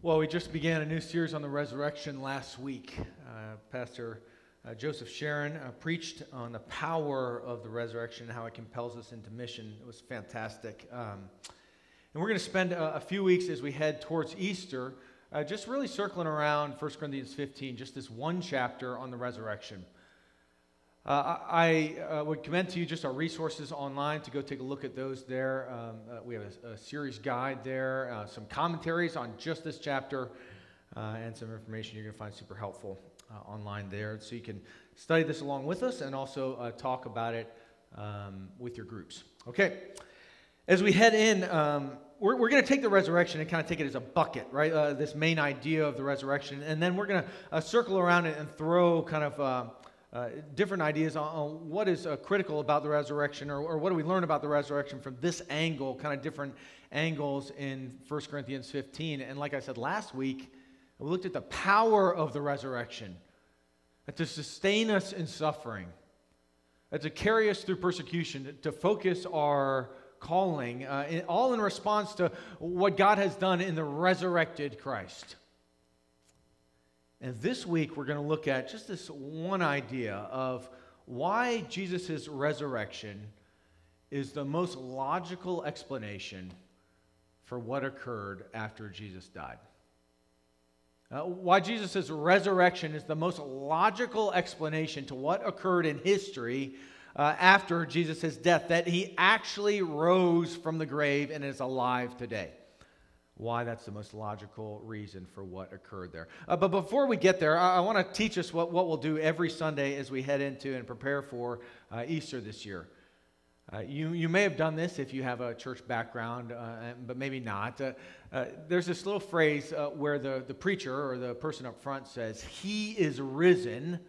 Well, we just began a new series on the resurrection last week. Uh, Pastor uh, Joseph Sharon uh, preached on the power of the resurrection and how it compels us into mission. It was fantastic. Um, and we're going to spend a, a, few weeks as we head towards Easter uh, just really circling around 1 Corinthians 15, just this one chapter on the resurrection. Uh, I uh, would commend to you just our resources online to go take a look at those there. Um, uh, we have a, a, series guide there, uh, some commentaries on just this chapter, uh, and some information you're going to find super helpful uh, online there. So you can study this along with us and also talk about it um, with your groups. Okay, as we head in, um, we're, we're going to take the resurrection and kind of take it as a bucket, right? this main idea of the resurrection, and then we're going to circle around it and throw kind of uh, different ideas on, on what is uh, critical about the resurrection or, or, what do we learn about the resurrection from this angle, kind of different angles in 1 Corinthians 15. And like I said last week, we looked at the power of the resurrection to sustain us in suffering, to carry us through persecution, to focus our calling, uh, in, all in response to what God has done in the resurrected Christ. And this week, we're going to look at just this one idea of why Jesus' resurrection is the most logical explanation for what occurred after Jesus died. Uh, why Jesus' resurrection is the most logical explanation to what occurred in history uh, after Jesus' death, that he actually rose from the grave and is alive today why that's the most logical reason for what occurred there. Uh, but before we get there, I, I want to teach us what, what we'll do every Sunday as we head into and prepare for uh, Easter this year. Uh, you, you may have done this if you have a church background, uh, but maybe not. Uh, uh, there's this little phrase where the, the preacher or the person up front says, He is risen.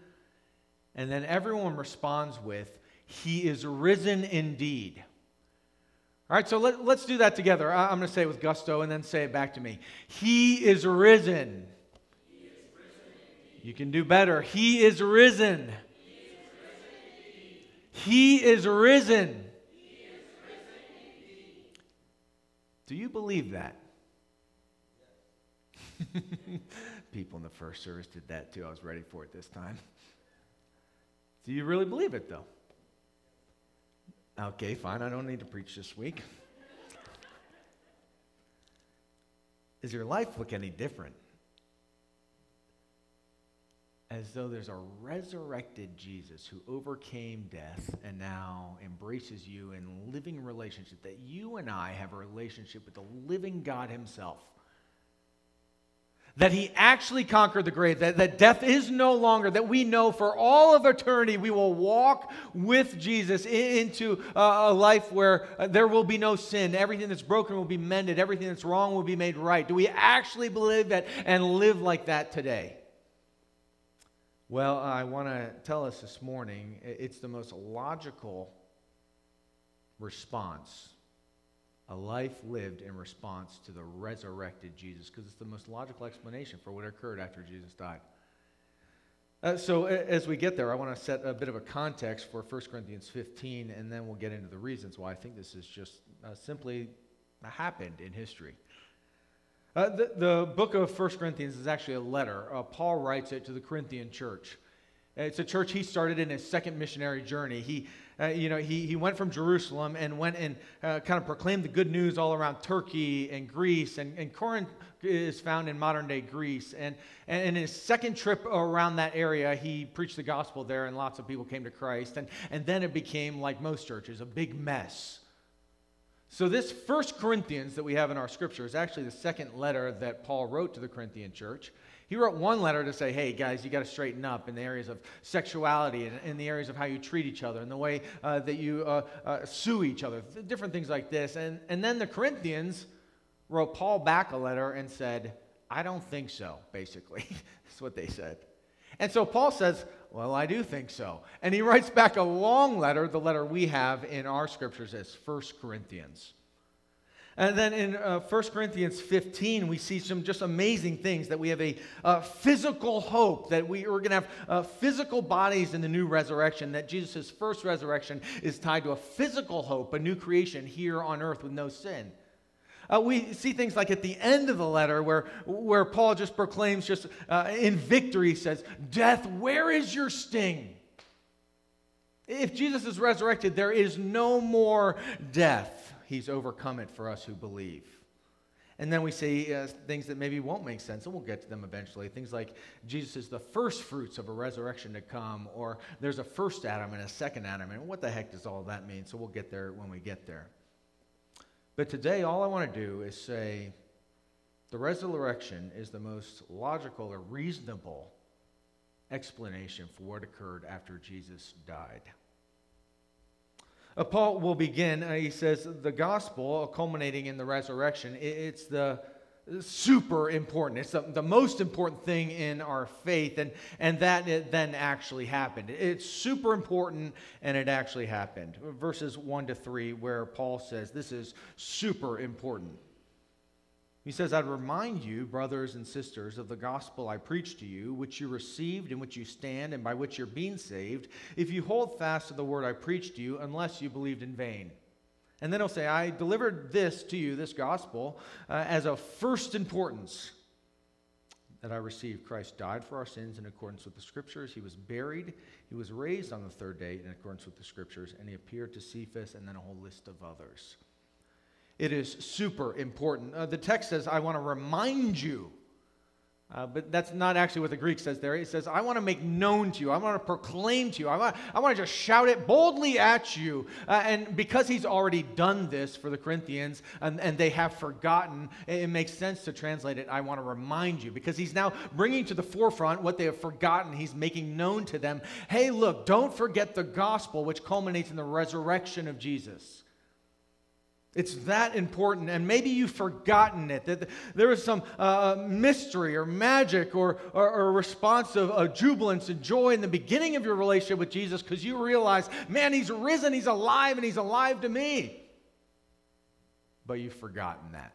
And then everyone responds with, He is risen indeed. All right, so let, us do that together. I'm going to say it with gusto and then say it back to me. He is risen. He is risen you can do better. He is risen. He is risen. Do you believe that? People in the first service did that too. I was ready for it this time. Do you really believe it though? Okay, fine. I don't need to preach this week. Does your life look any different? As though there's a resurrected Jesus who overcame death and now embraces you in living relationship, that you and I have a relationship with the living God Himself that he actually conquered the grave, that, that death is no longer, that we know for all of eternity we will walk with Jesus into a life where uh, there will be no sin. Everything that's broken will be mended, everything that's wrong will be made right. Do we actually believe that and live like that today? Well, I want to tell us this morning it's the most logical response a life lived in response to the resurrected Jesus, because it's the most logical explanation for what occurred after Jesus died. Uh, so, as we get there, I want to set a bit of a context for 1 Corinthians 15, and then we'll get into the reasons why I think this is just uh, simply happened in history. Uh, the, the, book of 1 Corinthians is actually a letter. Uh, Paul writes it to the Corinthian church. It's a church he started in his second missionary journey. He uh, you know, he, he went from Jerusalem and went and uh, kind of proclaimed the good news all around Turkey and Greece. And, and Corinth is found in modern day Greece. And, and in his second trip around that area, he preached the gospel there, and lots of people came to Christ. And, and then it became, like most churches, a big mess. So, this first Corinthians that we have in our scripture is actually the second letter that Paul wrote to the Corinthian church. He wrote one letter to say, hey, guys, you got to straighten up in the areas of sexuality and in the areas of how you treat each other and the way uh, that you uh, uh, sue each other, different things like this. And, and then the Corinthians wrote Paul back a letter and said, I don't think so, basically. That's what they said. And so Paul says, Well, I do think so. And he writes back a long letter, the letter we have in our scriptures as First Corinthians. And then in uh, 1 Corinthians 15, we see some just amazing things that we have a uh, physical hope, that we are going to have uh, physical bodies in the new resurrection, that Jesus' first resurrection is tied to a physical hope, a new creation here on earth with no sin. Uh, we see things like at the end of the letter where, where Paul just proclaims, just uh, in victory, says, Death, where is your sting? If Jesus is resurrected, there is no more death. He's overcome it for us who believe. And then we see uh, things that maybe won't make sense, and we'll get to them eventually. Things like Jesus is the first fruits of a resurrection to come, or there's a first Adam and a second Adam. And what the heck does all that mean? So we'll get there when we get there. But today, all I want to do is say the resurrection is the most logical or reasonable explanation for what occurred after Jesus died. Paul will begin, uh, he says, the gospel culminating in the resurrection, it, it's the super important. It's the, the, most important thing in our faith, and, and that then actually happened. It's super important, and it actually happened. Verses 1 to 3, where Paul says, This is super important. He says, I'd remind you, brothers and sisters, of the gospel I preached to you, which you received, in which you stand, and by which you're being saved, if you hold fast to the word I preached to you, unless you believed in vain. And then he'll say, I delivered this to you, this gospel, uh, as of first importance that I received. Christ died for our sins in accordance with the scriptures. He was buried. He was raised on the third day in accordance with the scriptures. And he appeared to Cephas and then a whole list of others. It is super important. Uh, the text says, I want to remind you. Uh, but that's not actually what the Greek says there. It says, I want to make known to you. I want to proclaim to you. I want, I want to just shout it boldly at you. Uh, and because he's already done this for the Corinthians and, and they have forgotten, it, it makes sense to translate it, I want to remind you. Because he's now bringing to the forefront what they have forgotten. He's making known to them hey, look, don't forget the gospel, which culminates in the resurrection of Jesus. It's that important, and maybe you've forgotten it. That there is some uh, mystery or magic or, or, or response of, of jubilance and joy in the beginning of your relationship with Jesus because you realize, man, he's risen, he's alive, and he's alive to me. But you've forgotten that.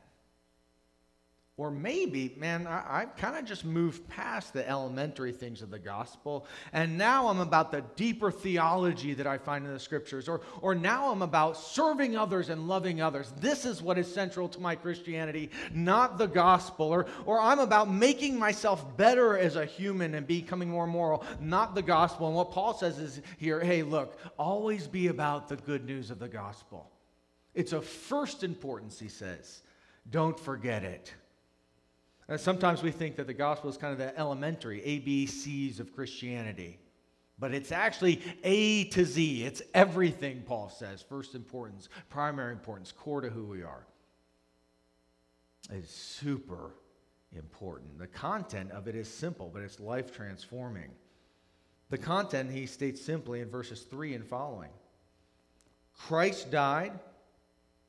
Or maybe, man, I, have kind of just moved past the elementary things of the gospel, and now I'm about the deeper theology that I find in the scriptures. Or, or now I'm about serving others and loving others. This is what is central to my Christianity, not the gospel. Or, or I'm about making myself better as a human and becoming more moral, not the gospel. And what Paul says is here hey, look, always be about the good news of the gospel. It's of first importance, he says. Don't forget it. Uh, sometimes we think that the gospel is kind of the elementary ABCs of Christianity, but it's actually A to Z. It's everything, Paul says. First importance, primary importance, core to who we are. It's super important. The content of it is simple, but it's life transforming. The content, he states simply in verses 3 and following Christ died,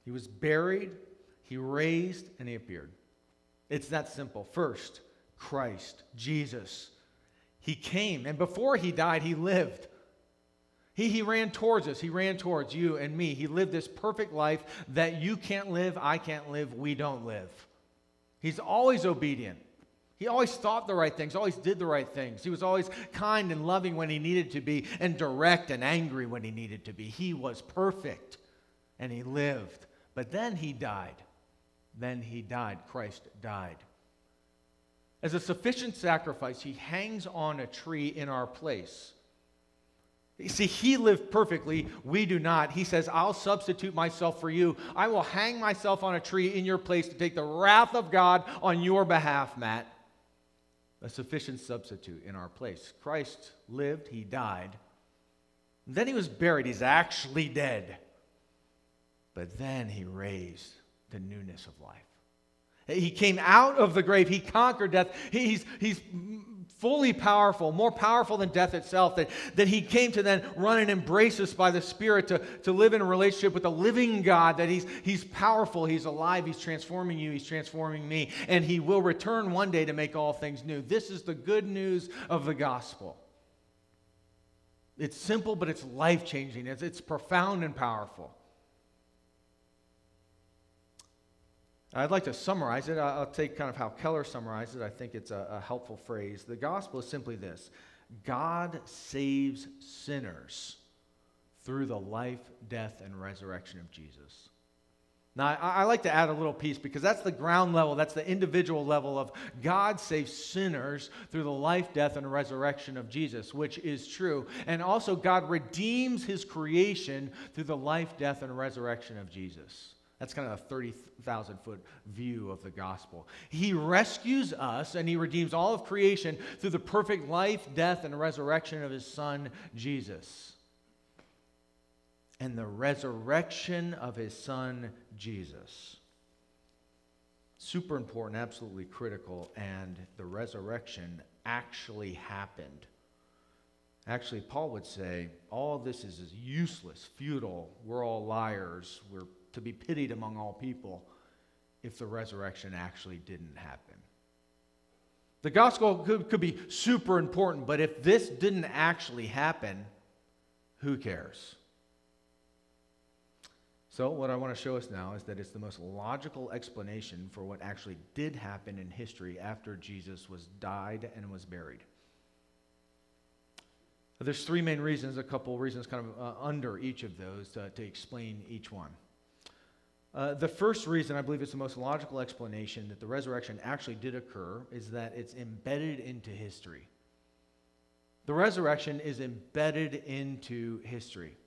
he was buried, he raised, and he appeared. It's that simple. First, Christ, Jesus. He came, and before he died, he lived. He, he ran towards us. He ran towards you and me. He lived this perfect life that you can't live, I can't live, we don't live. He's always obedient. He always thought the right things, always did the right things. He was always kind and loving when he needed to be, and direct and angry when he needed to be. He was perfect, and he lived. But then he died. Then he died. Christ died. As a sufficient sacrifice, he hangs on a tree in our place. You see, he lived perfectly. We do not. He says, I'll substitute myself for you. I will hang myself on a tree in your place to take the wrath of God on your behalf, Matt. A sufficient substitute in our place. Christ lived, he died. Then he was buried. He's actually dead. But then he raised the newness of life. He came out of the grave. He conquered death. He's, he's fully powerful, more powerful than death itself, that, that he came to then run and embrace us by the Spirit to, to live in a relationship with the living God, that he's, he's powerful, he's alive, he's transforming you, he's transforming me, and he will return one day to make all things new. This is the good news of the gospel. It's simple, but it's life changing, it's, it's profound and powerful. I'd like to summarize it. I'll take kind of how Keller summarizes it. I think it's a, a helpful phrase. The gospel is simply this God saves sinners through the life, death, and resurrection of Jesus. Now, I, I, like to add a little piece because that's the ground level, that's the individual level of God saves sinners through the life, death, and resurrection of Jesus, which is true. And also, God redeems his creation through the life, death, and resurrection of Jesus. That's kind of a 30,000 foot view of the gospel. He rescues us and he redeems all of creation through the perfect life, death, and resurrection of his son, Jesus and the resurrection of his son, Jesus. Super important, absolutely critical, and the resurrection actually happened. Actually, Paul would say, all this is, is useless, futile. We're all liars. We're to be pitied among all people if the resurrection actually didn't happen. The gospel could, could be super important, but if this didn't actually happen, who cares? So, what I want to show us now is that it's the most logical explanation for what actually did happen in history after Jesus was died and was buried. There's three main reasons, a couple reasons kind of uh, under each of those to, to explain each one. Uh, the first reason, I believe it's the most logical explanation that the resurrection actually did occur, is that it's embedded into history. The resurrection is embedded into history.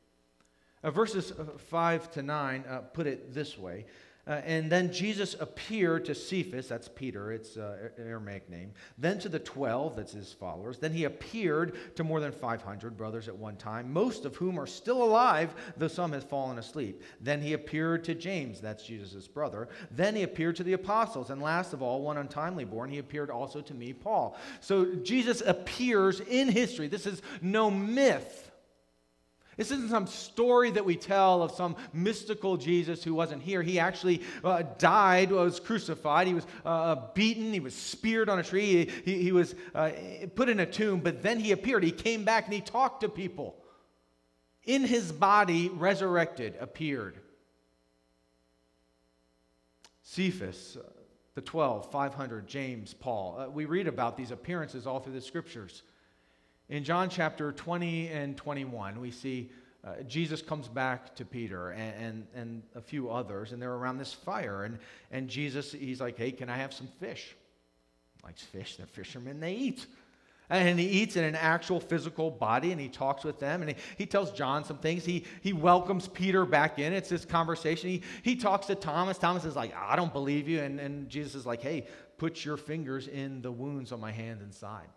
Uh, verses uh, 5 to 9 uh, put it this way. Uh, and then Jesus appeared to Cephas, that's Peter, it's uh, an Aramaic name, then to the 12, that's his followers. Then he appeared to more than 500 brothers at one time, most of whom are still alive, though some have fallen asleep. Then he appeared to James, that's Jesus' brother. Then he appeared to the apostles. And last of all, one untimely born, he appeared also to me, Paul. So Jesus appears in history. This is no myth. This isn't some story that we tell of some mystical Jesus who wasn't here. He actually uh, died, was crucified, he was uh, uh, beaten, he was speared on a tree, he, he, he was uh, put in a tomb, but then he appeared. He came back and he talked to people. In his body, resurrected, appeared. Cephas, uh, the 12, 500, James, Paul. Uh, we read about these appearances all through the scriptures. In John chapter 20 and 21, we see uh, Jesus comes back to Peter and, and, and, a few others, and they're around this fire. And, and Jesus, he's like, hey, can I have some fish? Likes fish. They're fishermen, they eat. And he eats in an actual physical body and he talks with them and he, he tells John some things. He, he welcomes Peter back in. It's this conversation. He, he talks to Thomas. Thomas is like, I don't believe you. And, and Jesus is like, hey, put your fingers in the wounds on my hands and side.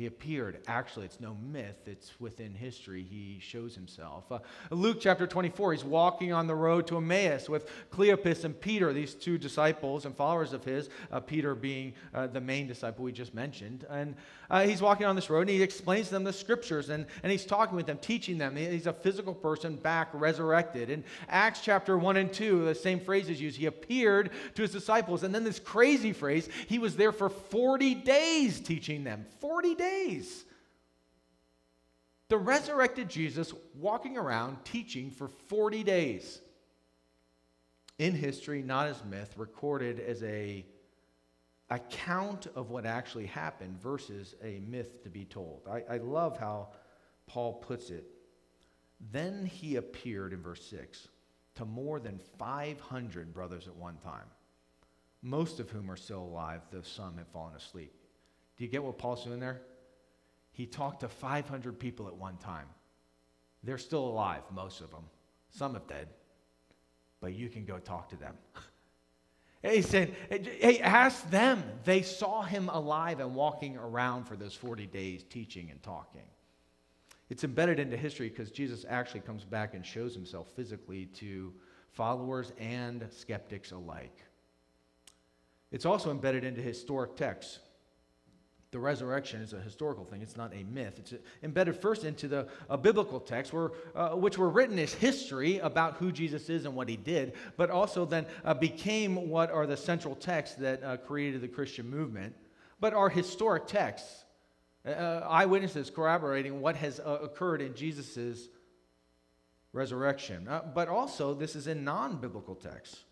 He appeared. Actually, it's no myth, it's within history. He shows himself. Uh, Luke chapter 24, he's walking on the road to Emmaus with Cleopas and Peter, these two disciples and followers of his, uh, Peter being uh, the main disciple we just mentioned. And uh, he's walking on this road and he explains to them the scriptures and, and he's talking with them, teaching them. He's a physical person back resurrected. In Acts chapter 1 and 2, the same phrase is used. He appeared to his disciples. And then this crazy phrase, he was there for 40 days teaching them. 40 days days. The resurrected Jesus walking around teaching for 40 days. In history, not as myth, recorded as a account of what actually happened versus a myth to be told. I, I love how Paul puts it. Then he appeared in verse 6 to more than 500 brothers at one time, most of whom are still alive, though some have fallen asleep. Do you get what Paul's doing there? He talked to 500 people at one time. They're still alive, most of them. Some have dead, but you can go talk to them. he said, Hey, ask them. They saw him alive and walking around for those 40 days, teaching and talking. It's embedded into history because Jesus actually comes back and shows himself physically to followers and skeptics alike. It's also embedded into historic texts. The resurrection is a historical thing. It's not a myth. It's embedded first into the biblical text, where, uh, which were written as history about who Jesus is and what he did, but also then uh, became what are the central texts that uh, created the Christian movement, but are historic texts, uh, uh, eyewitnesses corroborating what has uh, occurred in Jesus' resurrection. but also, this is in non biblical texts.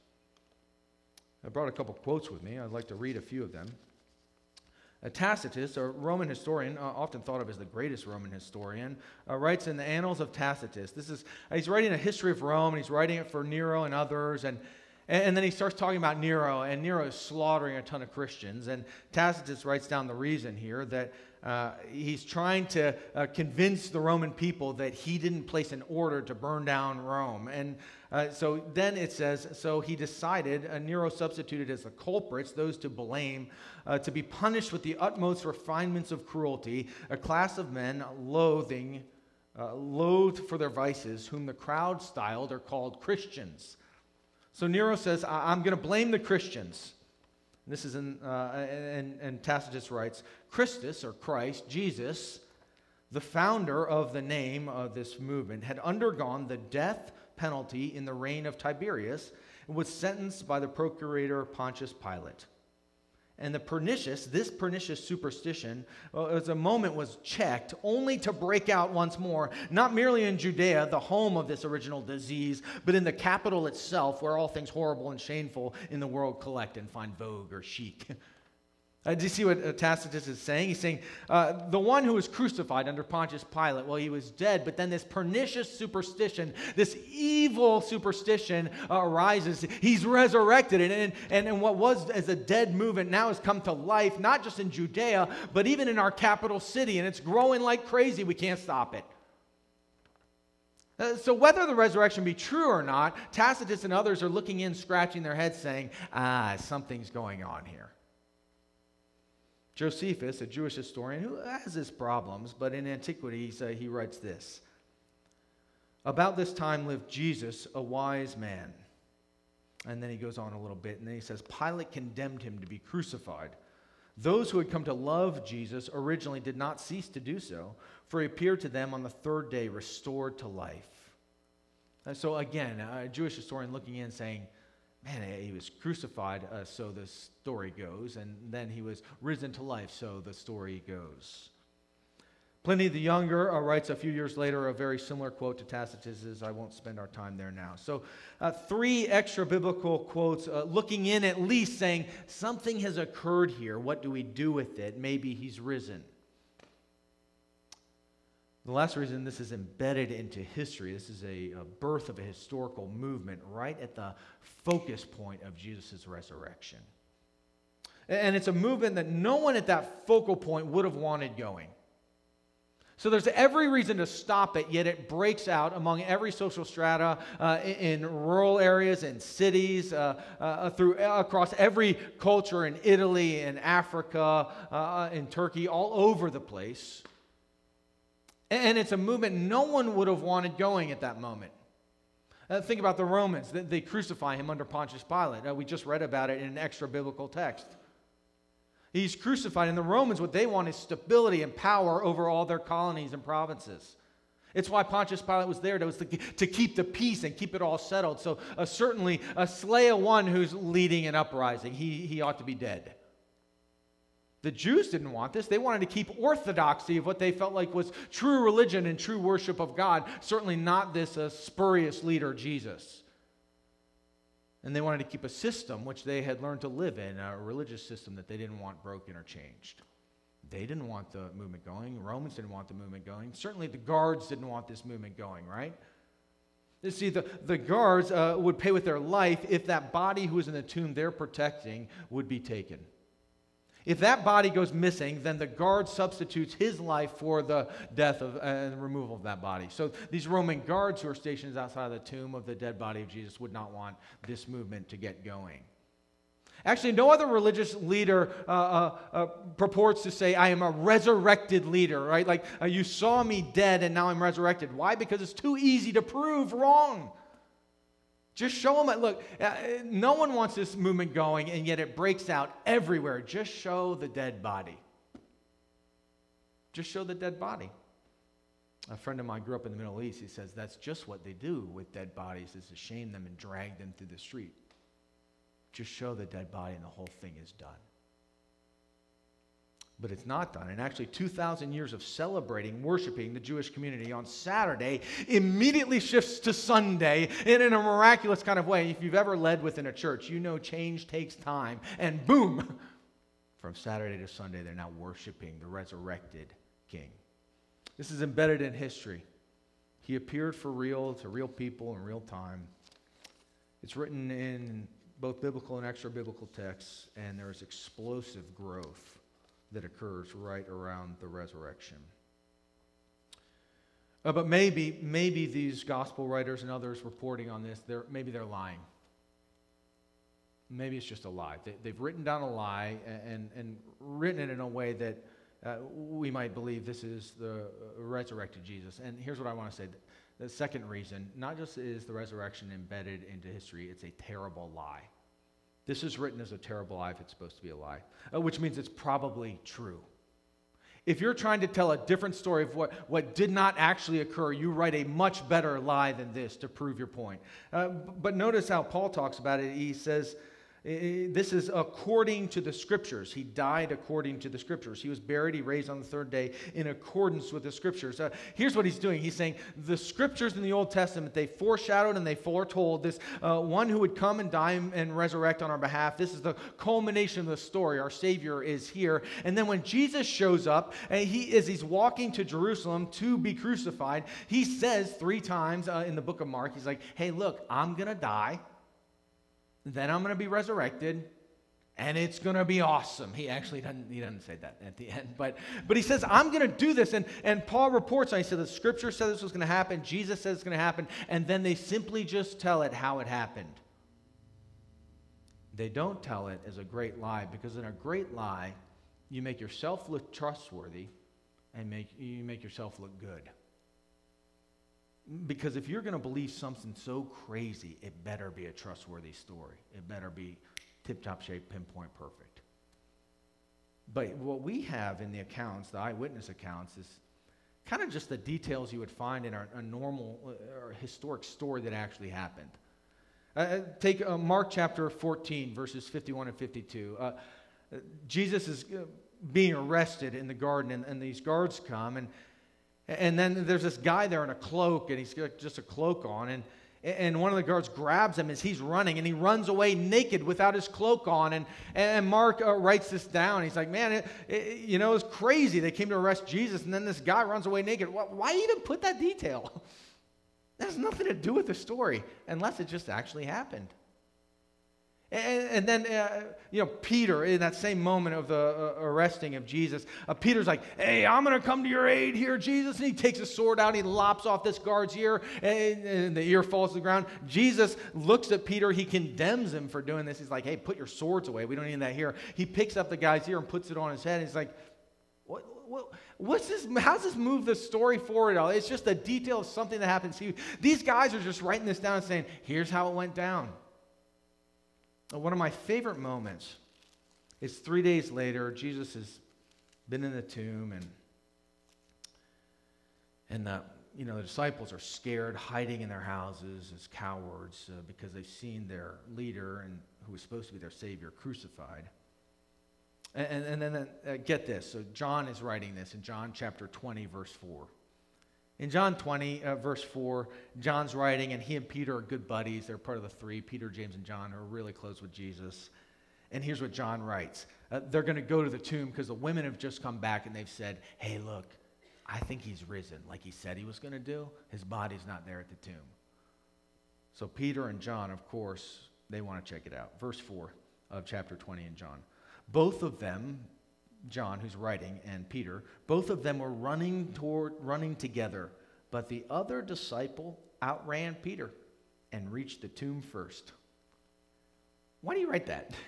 I brought a couple quotes with me. I'd like to read a few of them. Uh, Tacitus, a Roman historian, uh, often thought of as the greatest Roman historian, uh, writes in the Annals of Tacitus. This is uh, he's writing a history of Rome, and he's writing it for Nero and others, and and then he starts talking about Nero, and Nero is slaughtering a ton of Christians. And Tacitus writes down the reason here that uh, he's trying to uh, convince the Roman people that he didn't place an order to burn down Rome. And uh, so then it says, so he decided, uh, Nero substituted as the culprits, those to blame, uh, to be punished with the utmost refinements of cruelty, a class of men loathing, uh, loathed for their vices, whom the crowd styled or called Christians. So Nero says, I- am going to blame the Christians. This is in, uh, and, and Tacitus writes, Christus, or Christ, Jesus, the founder of the name of this movement, had undergone the death penalty in the reign of Tiberius and was sentenced by the procurator Pontius Pilate. And the pernicious, this pernicious superstition, as a moment was checked only to break out once more, not merely in Judea, the home of this original disease, but in the capital itself, where all things horrible and shameful in the world collect and find vogue or chic. Uh, do you see what uh, Tacitus is saying? He's saying uh, the one who was crucified under Pontius Pilate, well, he was dead, but then this pernicious superstition, this evil superstition arises. He's resurrected, and, and, and what was as a dead movement now has come to life, not just in Judea, but even in our capital city, and it's growing like crazy. We can't stop it. Uh, so, whether the resurrection be true or not, Tacitus and others are looking in, scratching their heads, saying, ah, something's going on here. Josephus, a Jewish historian who has his problems, but in antiquity uh, he writes this About this time lived Jesus, a wise man. And then he goes on a little bit, and then he says, Pilate condemned him to be crucified. Those who had come to love Jesus originally did not cease to do so, for he appeared to them on the third day, restored to life. And so, again, a Jewish historian looking in saying, man, he was crucified, uh, so the story goes, and then he was risen to life, so the story goes. Pliny the Younger uh, writes a few years later a very similar quote to Tacitus's. I won't spend our time there now. So, uh, three extra biblical quotes uh, looking in at least saying something has occurred here. What do we do with it? Maybe he's risen. The last reason this is embedded into history, this is a, a birth of a historical movement right at the focus point of Jesus' resurrection. And it's a movement that no one at that focal point would have wanted going. So there's every reason to stop it, yet it breaks out among every social strata uh, in, rural areas, in cities, uh, uh, through uh, across every culture in Italy, in Africa, uh, in Turkey, all over the place. And it's a movement no one would have wanted going at that moment. Uh, think about the Romans. They, they, crucify him under Pontius Pilate. Uh, we just read about it in an extra biblical text. He's crucified, and the Romans, what they want is stability and power over all their colonies and provinces. It's why Pontius Pilate was there, to, to keep the peace and keep it all settled. So, uh, certainly, uh, slay a one who's leading an uprising. He, he ought to be dead. The Jews didn't want this. They wanted to keep orthodoxy of what they felt like was true religion and true worship of God, certainly not this uh, spurious leader, Jesus. And they wanted to keep a system which they had learned to live in, a religious system that they didn't want broken or changed. They didn't want the movement going. Romans didn't want the movement going. Certainly the guards didn't want this movement going, right? You see, the, the guards uh, would pay with their life if that body who was in the tomb they're protecting would be taken. If that body goes missing, then the guard substitutes his life for the death of, and removal of that body. So these Roman guards who are stationed outside of the tomb of the dead body of Jesus would not want this movement to get going. Actually, no other religious leader uh, uh, uh, purports to say, I am a resurrected leader, right? Like, uh, you saw me dead and now I'm resurrected. Why? Because it's too easy to prove wrong. Just show them. Look, uh, no one wants this movement going, and yet it breaks out everywhere. Just show the dead body. Just show the dead body. A friend of mine grew up in the Middle East. He says that's just what they do with dead bodies is to shame them and drag them through the street. Just show the dead body, and the whole thing is done but it's not done. And actually, 2,000 years of celebrating, worshiping the Jewish community on Saturday immediately shifts to Sunday and in a miraculous kind of way. If you've ever led within a church, you know change takes time. And boom, from Saturday to Sunday, they're now worshiping the resurrected king. This is embedded in history. He appeared for real to real people in real time. It's written in both biblical and extra biblical texts, and there's explosive growth that occurs right around the resurrection. Uh, but maybe, maybe these gospel writers and others reporting on this, they're, maybe they're lying. Maybe it's just a lie. They, have written down a lie and, and written it in a way that uh, we might believe this is the uh, resurrected Jesus. And here's what I want to say. The second reason, not just is the resurrection embedded into history, it's a terrible lie. This is written as a terrible lie if it's supposed to be a lie, uh, which means it's probably true. If you're trying to tell a different story of what, what did not actually occur, you write a much better lie than this to prove your point. Uh, but notice how Paul talks about it. He says, this is according to the scriptures. He died according to the scriptures. He was buried, he raised on the third day in accordance with the scriptures. Uh, here's what he's doing. He's saying the scriptures in the Old Testament, they foreshadowed and they foretold this uh, one who would come and die and resurrect on our behalf. This is the culmination of the story. Our Savior is here. And then when Jesus shows up, and he as he's walking to Jerusalem to be crucified, he says three times uh, in the book of Mark, he's like, hey, look, I'm going to die. Then I'm going to be resurrected and it's going to be awesome. He actually doesn't, he doesn't say that at the end, but, but he says, I'm going to do this. And, and Paul reports on He said, the scripture said this was going to happen. Jesus said it's going to happen. And then they simply just tell it how it happened. They don't tell it as a great lie because in a great lie, you make yourself look trustworthy and make, you make yourself look good. Because if you're going to believe something so crazy, it better be a trustworthy story. It better be tip top shape, pinpoint perfect. But what we have in the accounts, the eyewitness accounts, is kind of just the details you would find in a, a normal uh, or historic story that actually happened. Uh, uh, take uh, Mark chapter 14, verses 51 and 52. Uh, Jesus is uh, being arrested in the garden, and, and these guards come, and and then there's this guy there in a cloak, and he's got just a cloak on. And, and one of the guards grabs him as he's running, and he runs away naked without his cloak on. And, and Mark uh, writes this down. He's like, Man, it, it, you know, it's crazy. They came to arrest Jesus, and then this guy runs away naked. Why, why even put that detail? That has nothing to do with the story, unless it just actually happened. And, then, uh, you know, Peter, in that same moment of the uh, arresting of Jesus, uh, Peter's like, hey, I'm going to come to your aid here, Jesus. And he takes his sword out, he lops off this guard's ear, and, and, the ear falls to the ground. Jesus looks at Peter, he condemns him for doing this. He's like, hey, put your swords away. We don't need that here. He picks up the guy's ear and puts it on his head. he's like, what, what, what's this? How's this move the story forward? It's just a detail of something that happens. These guys are just writing this down and saying, here's how it went down. One of my favorite moments is three days later, Jesus has been in the tomb, and, and the, you know, the disciples are scared, hiding in their houses as cowards uh, because they've seen their leader, and who was supposed to be their Savior, crucified. And, and, and then uh, get this. So John is writing this in John chapter 20, verse 4. In John 20, uh, verse 4, John's writing, and he and Peter are good buddies. They're part of the three Peter, James, and John who are really close with Jesus. And here's what John writes uh, They're going to go to the tomb because the women have just come back and they've said, Hey, look, I think he's risen like he said he was going to do. His body's not there at the tomb. So Peter and John, of course, they want to check it out. Verse 4 of chapter 20 in John. Both of them, John, who's writing, and Peter, both of them were running toward running together, but the other disciple outran Peter and reached the tomb first. Why do you write that?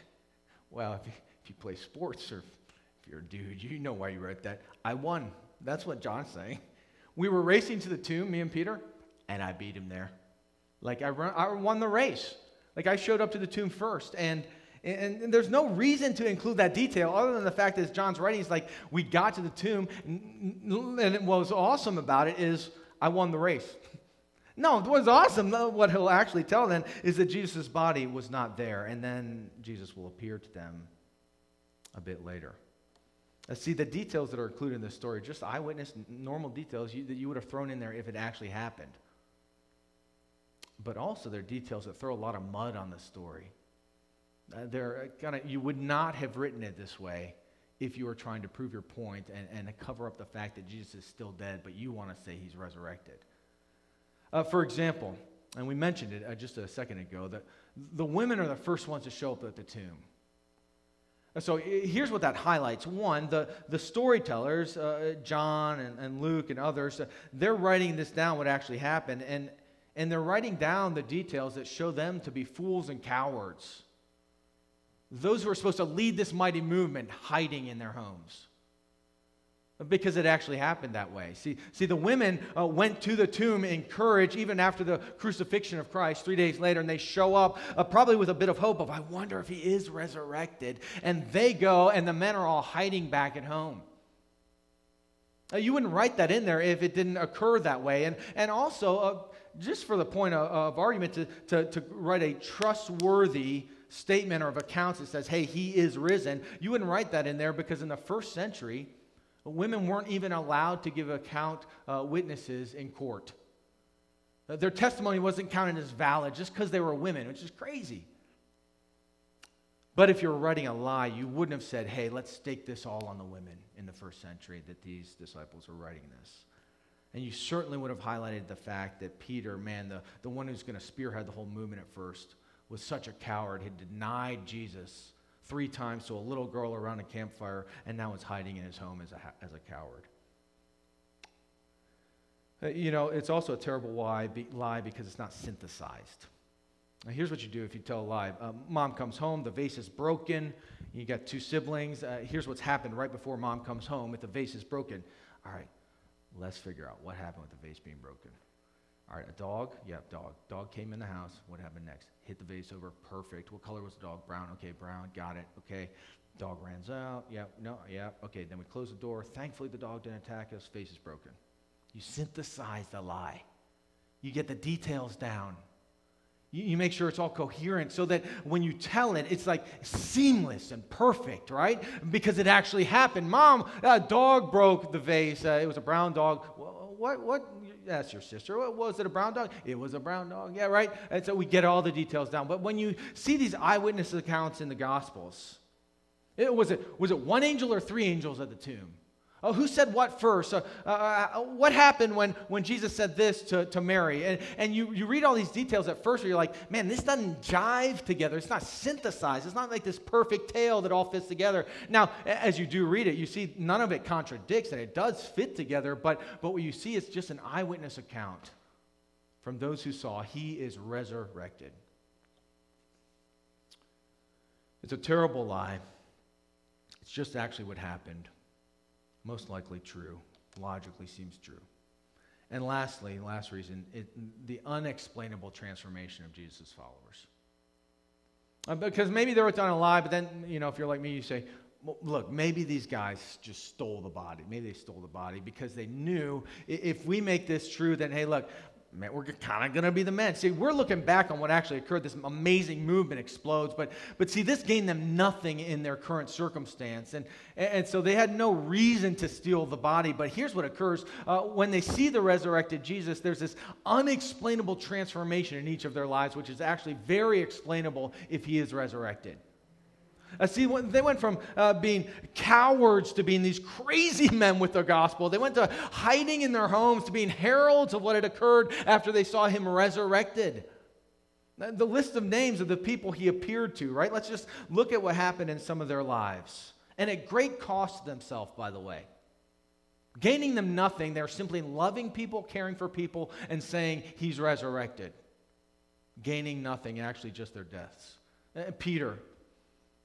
Well, if you, if you play sports or if you're a dude, you know why you wrote that. I won. That's what John's saying. We were racing to the tomb, me and Peter, and I beat him there. Like I, run, I won the race. Like I showed up to the tomb first, and and, and, there's no reason to include that detail other than the fact that John's writing, is like, we got to the tomb, and what was awesome about it is I won the race. no, what's awesome, what he'll actually tell then, is that Jesus' body was not there, and then Jesus will appear to them a bit later. See, the details that are included in this story, just eyewitness, normal details you, that you would have thrown in there if it actually happened. But also, there are details that throw a lot of mud on the story Uh, they're gonna, you would not have written it this way if you were trying to prove your point and, and cover up the fact that Jesus is still dead, but you want to say he's resurrected. Uh, for example, and we mentioned it uh, just a second ago, that the women are the first ones to show up at the tomb. So here's what that highlights. One, the, the storytellers, uh, John and, and, Luke and others, uh, they're writing this down, what actually happened, and, and they're writing down the details that show them to be fools and cowards. Those who are supposed to lead this mighty movement hiding in their homes because it actually happened that way. See, see the women uh, went to the tomb in courage even after the crucifixion of Christ three days later, and they show up uh, probably with a bit of hope of, I wonder if he is resurrected. And they go, and the men are all hiding back at home. Uh, you wouldn't write that in there if it didn't occur that way. And, and also, uh, just for the point of, of argument, to, to, to write a trustworthy statement or of accounts that says, hey, he is risen, you wouldn't write that in there because in the first century, Women weren't even allowed to give account uh, witnesses in court. Uh, their testimony wasn't counted as valid just because they were women, which is crazy. But if you were writing a lie, you wouldn't have said, hey, let's stake this all on the women in the first century that these disciples were writing this. And you certainly would have highlighted the fact that Peter, man, the, the one who's going to spearhead the whole movement at first, was such a coward, had denied Jesus three times to a little girl around a campfire, and now is hiding in his home as a, as a coward. Uh, you know, it's also a terrible lie, be, lie because it's not synthesized. Now, here's what you do if you tell a lie. Uh, mom comes home, the vase is broken. You got two siblings. Uh, here's what's happened right before mom comes home if the vase is broken. All right, let's figure out what happened with the vase being broken. All right, a dog? Yep, dog. Dog came in the house. What happened next? Hit the vase over. Perfect. What color was the dog? Brown. Okay, brown. Got it. Okay. Dog runs out. Yep. No. Yep. Okay. Then we close the door. Thankfully, the dog didn't attack us. Face is broken. You synthesize the lie. You get the details down. You, you make sure it's all coherent so that when you tell it, it's like seamless and perfect, right? Because it actually happened. Mom, a dog broke the vase. Uh, it was a brown dog. What? What? That's your sister. What, was it a brown dog? It was a brown dog. Yeah, right? And so we get all the details down. But when you see these eyewitness accounts in the Gospels, it, was, it, was it one angel or three angels at the tomb? Oh, who said what first? Uh, uh, uh, what happened when, when Jesus said this to, to Mary? And, and you, you read all these details at first, where you're like, man, this doesn't jive together. It's not synthesized. It's not like this perfect tale that all fits together. Now, as you do read it, you see none of it contradicts, and it does fit together, but, but what you see is just an eyewitness account from those who saw he is resurrected. It's a terrible lie. It's just actually what happened most likely true, logically seems true. And lastly, last reason, it, the unexplainable transformation of Jesus' followers. Uh, because maybe they were telling a lie, but then, you know, if you're like me, you say, well, look, maybe these guys just stole the body. Maybe they stole the body because they knew if we make this true, then hey, look, man, we're kind of going to be the men. See, we're looking back on what actually occurred. This amazing movement explodes. But, but see, this gained them nothing in their current circumstance. And, and so they had no reason to steal the body. But here's what occurs uh, when they see the resurrected Jesus, there's this unexplainable transformation in each of their lives, which is actually very explainable if he is resurrected. Uh, see, they went from uh, being cowards to being these crazy men with the gospel. They went to hiding in their homes to being heralds of what had occurred after they saw him resurrected. The list of names of the people he appeared to, right? Let's just look at what happened in some of their lives. And at great cost to themselves, by the way. Gaining them nothing, they're simply loving people, caring for people, and saying, He's resurrected. Gaining nothing, actually just their deaths. Peter,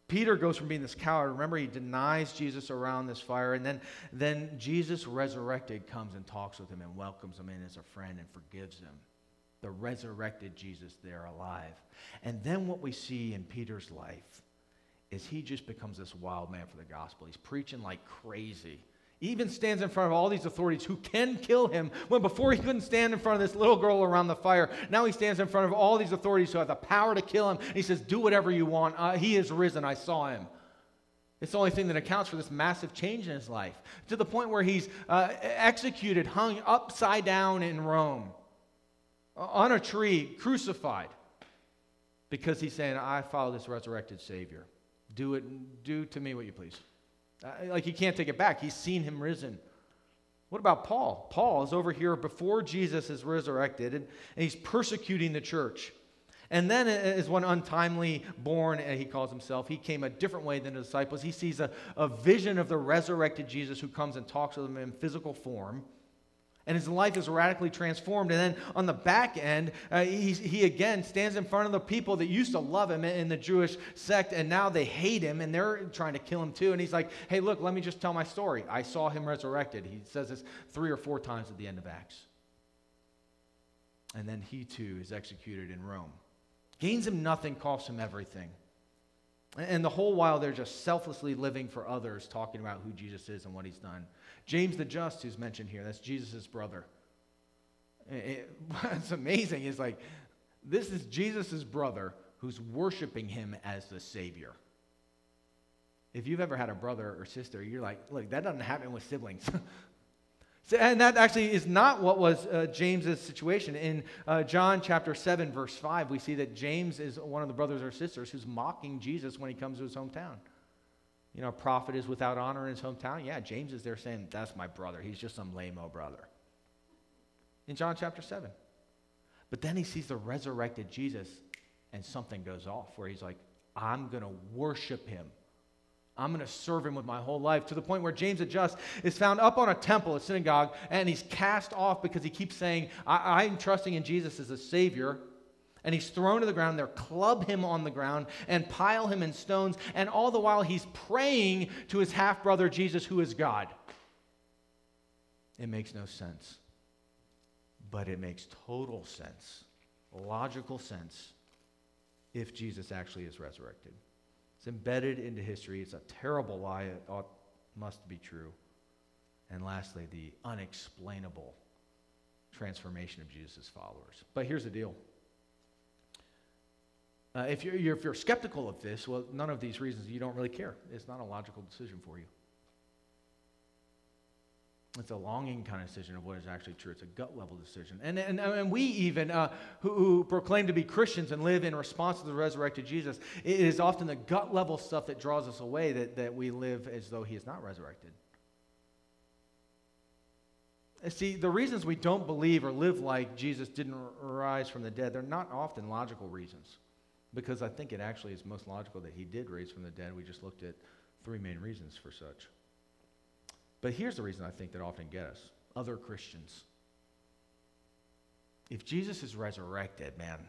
Peter goes from being this coward. Remember, he denies Jesus around this fire. And then, then Jesus resurrected comes and talks with him and welcomes him in as a friend and forgives him. The resurrected Jesus there alive. And then what we see in Peter's life is he just becomes this wild man for the gospel. He's preaching like crazy even stands in front of all these authorities who can kill him when before he couldn't stand in front of this little girl around the fire. Now he stands in front of all these authorities who have the power to kill him. he says, Do whatever you want. Uh, he is risen. I saw him. It's the only thing that accounts for this massive change in his life to the point where he's uh, executed, hung upside down in Rome, on a tree, crucified. because he's saying, I follow this resurrected Savior. Do it, do to me what you please. Uh, like he can't take it back. He's seen him risen. What about Paul? Paul is over here before Jesus is resurrected, and, and he's persecuting the church. And then, as one untimely born, uh, he calls himself, he came a different way than the disciples. He sees a, a vision of the resurrected Jesus who comes and talks with him in physical form and his life is radically transformed. And then on the back end, uh, he, he again stands in front of the people that used to love him in the Jewish sect, and now they hate him and they're trying to kill him too. And he's like, hey, look, let me just tell my story. I saw him resurrected. He says this three or four times at the end of Acts. And then he too is executed in Rome. Gains him nothing, costs him everything. And the whole while they're just selflessly living for others, talking about who Jesus is and what he's done. James the Just, who's mentioned here, that's Jesus' brother. It, what's amazing is like, this is Jesus' brother who's worshiping him as the Savior. If you've ever had a brother or sister, you're like, look, that doesn't happen with siblings. so, and that actually is not what was uh, James's situation. In uh, John chapter 7, verse 5, we see that James is one of the brothers or sisters who's mocking Jesus when he comes to his hometown you know, a prophet is without honor in his hometown. Yeah, James is there saying, That's my brother. He's just some lame old brother. In John chapter 7. But then he sees the resurrected Jesus, and something goes off where he's like, I'm going to worship him. I'm going to serve him with my whole life to the point where James the Just is found up on a temple, a synagogue, and he's cast off because he keeps saying, I- am trusting in Jesus as a Savior and he's thrown to the ground. They're club him on the ground and pile him in stones. And all the while, he's praying to his half brother Jesus, who is God. It makes no sense. But it makes total sense, logical sense, if Jesus actually is resurrected. It's embedded into history. It's a terrible lie. It ought, must be true. And lastly, the unexplainable transformation of Jesus' followers. But here's the deal uh, if, you're, you're, if you're skeptical of this, well, none of these reasons, you don't really care. It's not a logical decision for you. It's a longing kind of decision of what is actually true. It's a gut level decision. And, and, and we, even uh, who, who, proclaim to be Christians and live in response to the resurrected Jesus, it is often the gut level stuff that draws us away that, that we live as though he is not resurrected. See, the reasons we don't believe or live like Jesus didn't rise from the dead, they're not often logical reasons because I think it actually is most logical that he did raise from the dead. We just looked at three main reasons for such. But here's the reason I think that often get us other Christians. If Jesus is resurrected, man,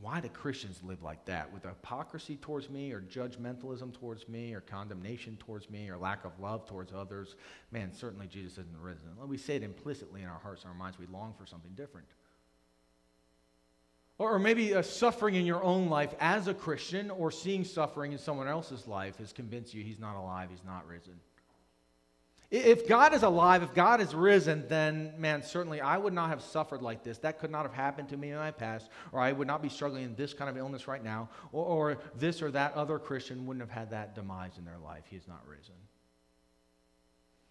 why do Christians live like that? With hypocrisy towards me, or judgmentalism towards me, or condemnation towards me, or lack of love towards others? Man, certainly Jesus isn't risen. We say it implicitly in our hearts and our minds. We long for something different. Or maybe a suffering in your own life as a Christian or seeing suffering in someone else's life has convinced you he's not alive, he's not risen. If God is alive, if God is risen, then, man, certainly I would not have suffered like this. That could not have happened to me in my past, or I would not be struggling in this kind of illness right now, or, or this or that other Christian wouldn't have had that demise in their life. He is not risen.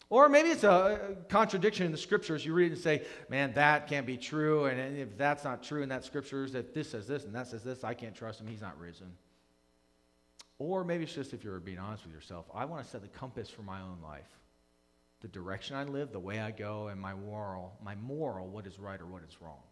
Or maybe it's a contradiction in the scriptures. You read and say, man, that can't be true. And if that's not true in that scriptures, that this says this and that says this, I can't trust him. He's not risen. Or maybe it's just if you're being honest with yourself, I want to set the compass for my own life. The direction I live, the way I go, and my moral, my moral, what is right or what is wrong.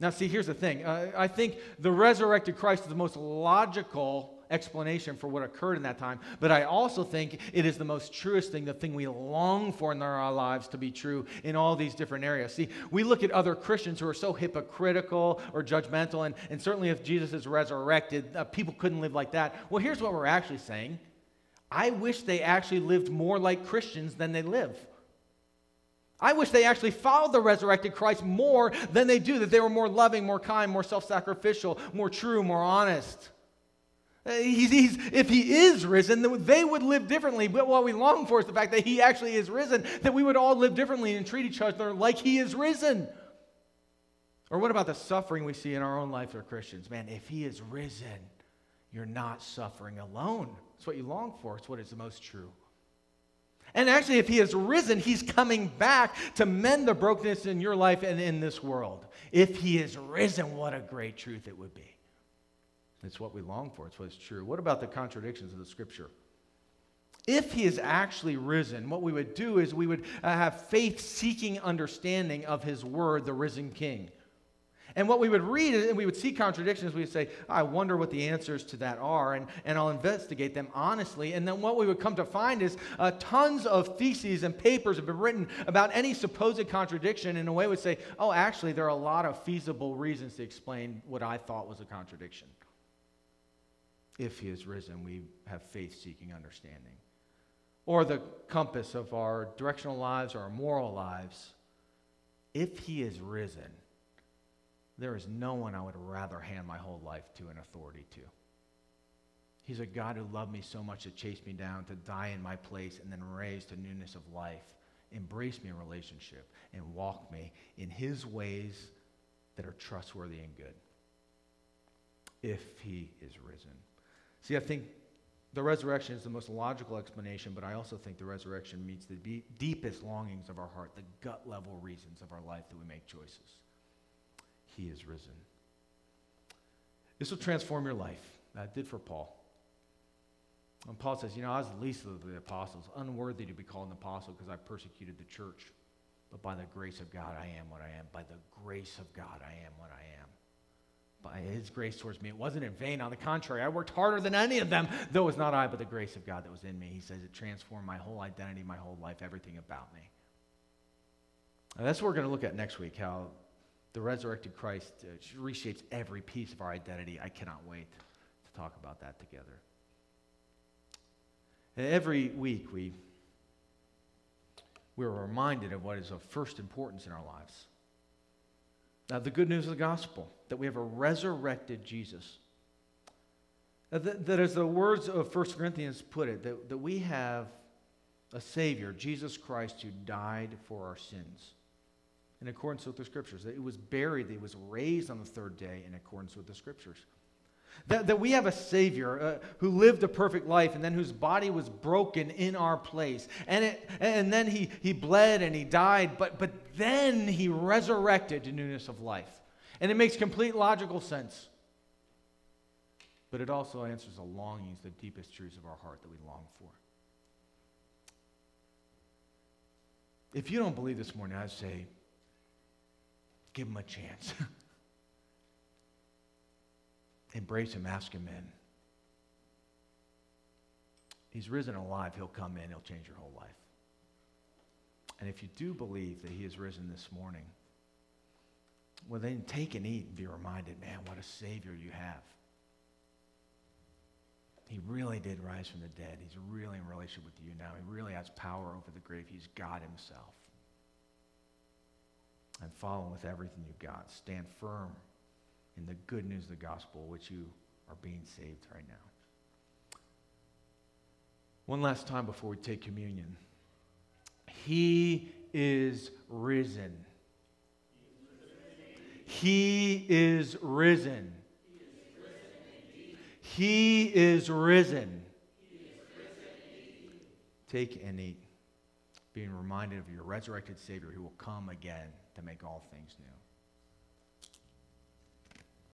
Now, see, here's the thing. Uh, I think the resurrected Christ is the most logical explanation for what occurred in that time, but I also think it is the most truest thing, the thing we long for in our lives to be true in all these different areas. See, we look at other Christians who are so hypocritical or judgmental, and, and certainly if Jesus is resurrected, uh, people couldn't live like that. Well, here's what we're actually saying I wish they actually lived more like Christians than they live. I wish they actually followed the resurrected Christ more than they do, that they were more loving, more kind, more self sacrificial, more true, more honest. Uh, he's, he's, if he is risen, they would live differently. But what we long for is the fact that he actually is risen, that we would all live differently and treat each other like he is risen. Or what about the suffering we see in our own life as Christians? Man, if he is risen, you're not suffering alone. It's what you long for, it's what is the most true. And actually, if he has risen, he's coming back to mend the brokenness in your life and in this world. If he is risen, what a great truth it would be. It's what we long for, it's what's true. What about the contradictions of the scripture? If he is actually risen, what we would do is we would uh, have faith seeking understanding of his word, the risen king. And what we would read, and we would see contradictions, we would say, I wonder what the answers to that are, and, and I'll investigate them honestly. And then what we would come to find is uh, tons of theses and papers have been written about any supposed contradiction, in a way would say, oh, actually, there are a lot of feasible reasons to explain what I thought was a contradiction. If he is risen, we have faith seeking understanding or the compass of our directional lives or our moral lives, if he is risen, there is no one I would rather hand my whole life to an authority to. He's a God who loved me so much to chase me down, to die in my place, and then raise to newness of life, embrace me in relationship, and walk me in his ways that are trustworthy and good. If he is risen. See, I think the resurrection is the most logical explanation, but I also think the resurrection meets the be- deepest longings of our heart, the gut level reasons of our life that we make choices. He is risen. This will transform your life. That did for Paul. And Paul says, You know, I was the least of the apostles, unworthy to be called an apostle because I persecuted the church. But by the grace of God, I am what I am. By the grace of God, I am what I am by his grace towards me. It wasn't in vain. On the contrary, I worked harder than any of them, though it was not I, but the grace of God that was in me. He says it transformed my whole identity, my whole life, everything about me. And that's what we're going to look at next week how the resurrected Christ uh, reshapes every piece of our identity. I cannot wait to talk about that together. And every week, we, we're reminded of what is of first importance in our lives now, the good news of the gospel that we have a resurrected Jesus. That, that as the words of 1 Corinthians put it, that, that we have a Savior, Jesus Christ, who died for our sins in accordance with the Scriptures. That it was buried, that he was raised on the third day in accordance with the Scriptures. That, that we have a Savior uh, who lived a perfect life and then whose body was broken in our place. And, it, and then he, he bled and he died, but, but then he resurrected to newness of life. And it makes complete logical sense. But it also answers the longings, the deepest truths of our heart that we long for. If you don't believe this morning, I'd say, give him a chance. Embrace him, ask him in. He's risen alive. He'll come in, he'll change your whole life. And if you do believe that he has risen this morning, well, then take and eat and be reminded, man, what a Savior you have. He really did rise from the dead. He's really in relationship with you now. He really has power over the grave. He's God himself. And follow him with everything you've got. Stand firm in the good news of the gospel, which you are being saved right now. One last time before we take communion. He is risen. He is risen. Take and eat, being reminded of your resurrected Savior who will come again to make all things new.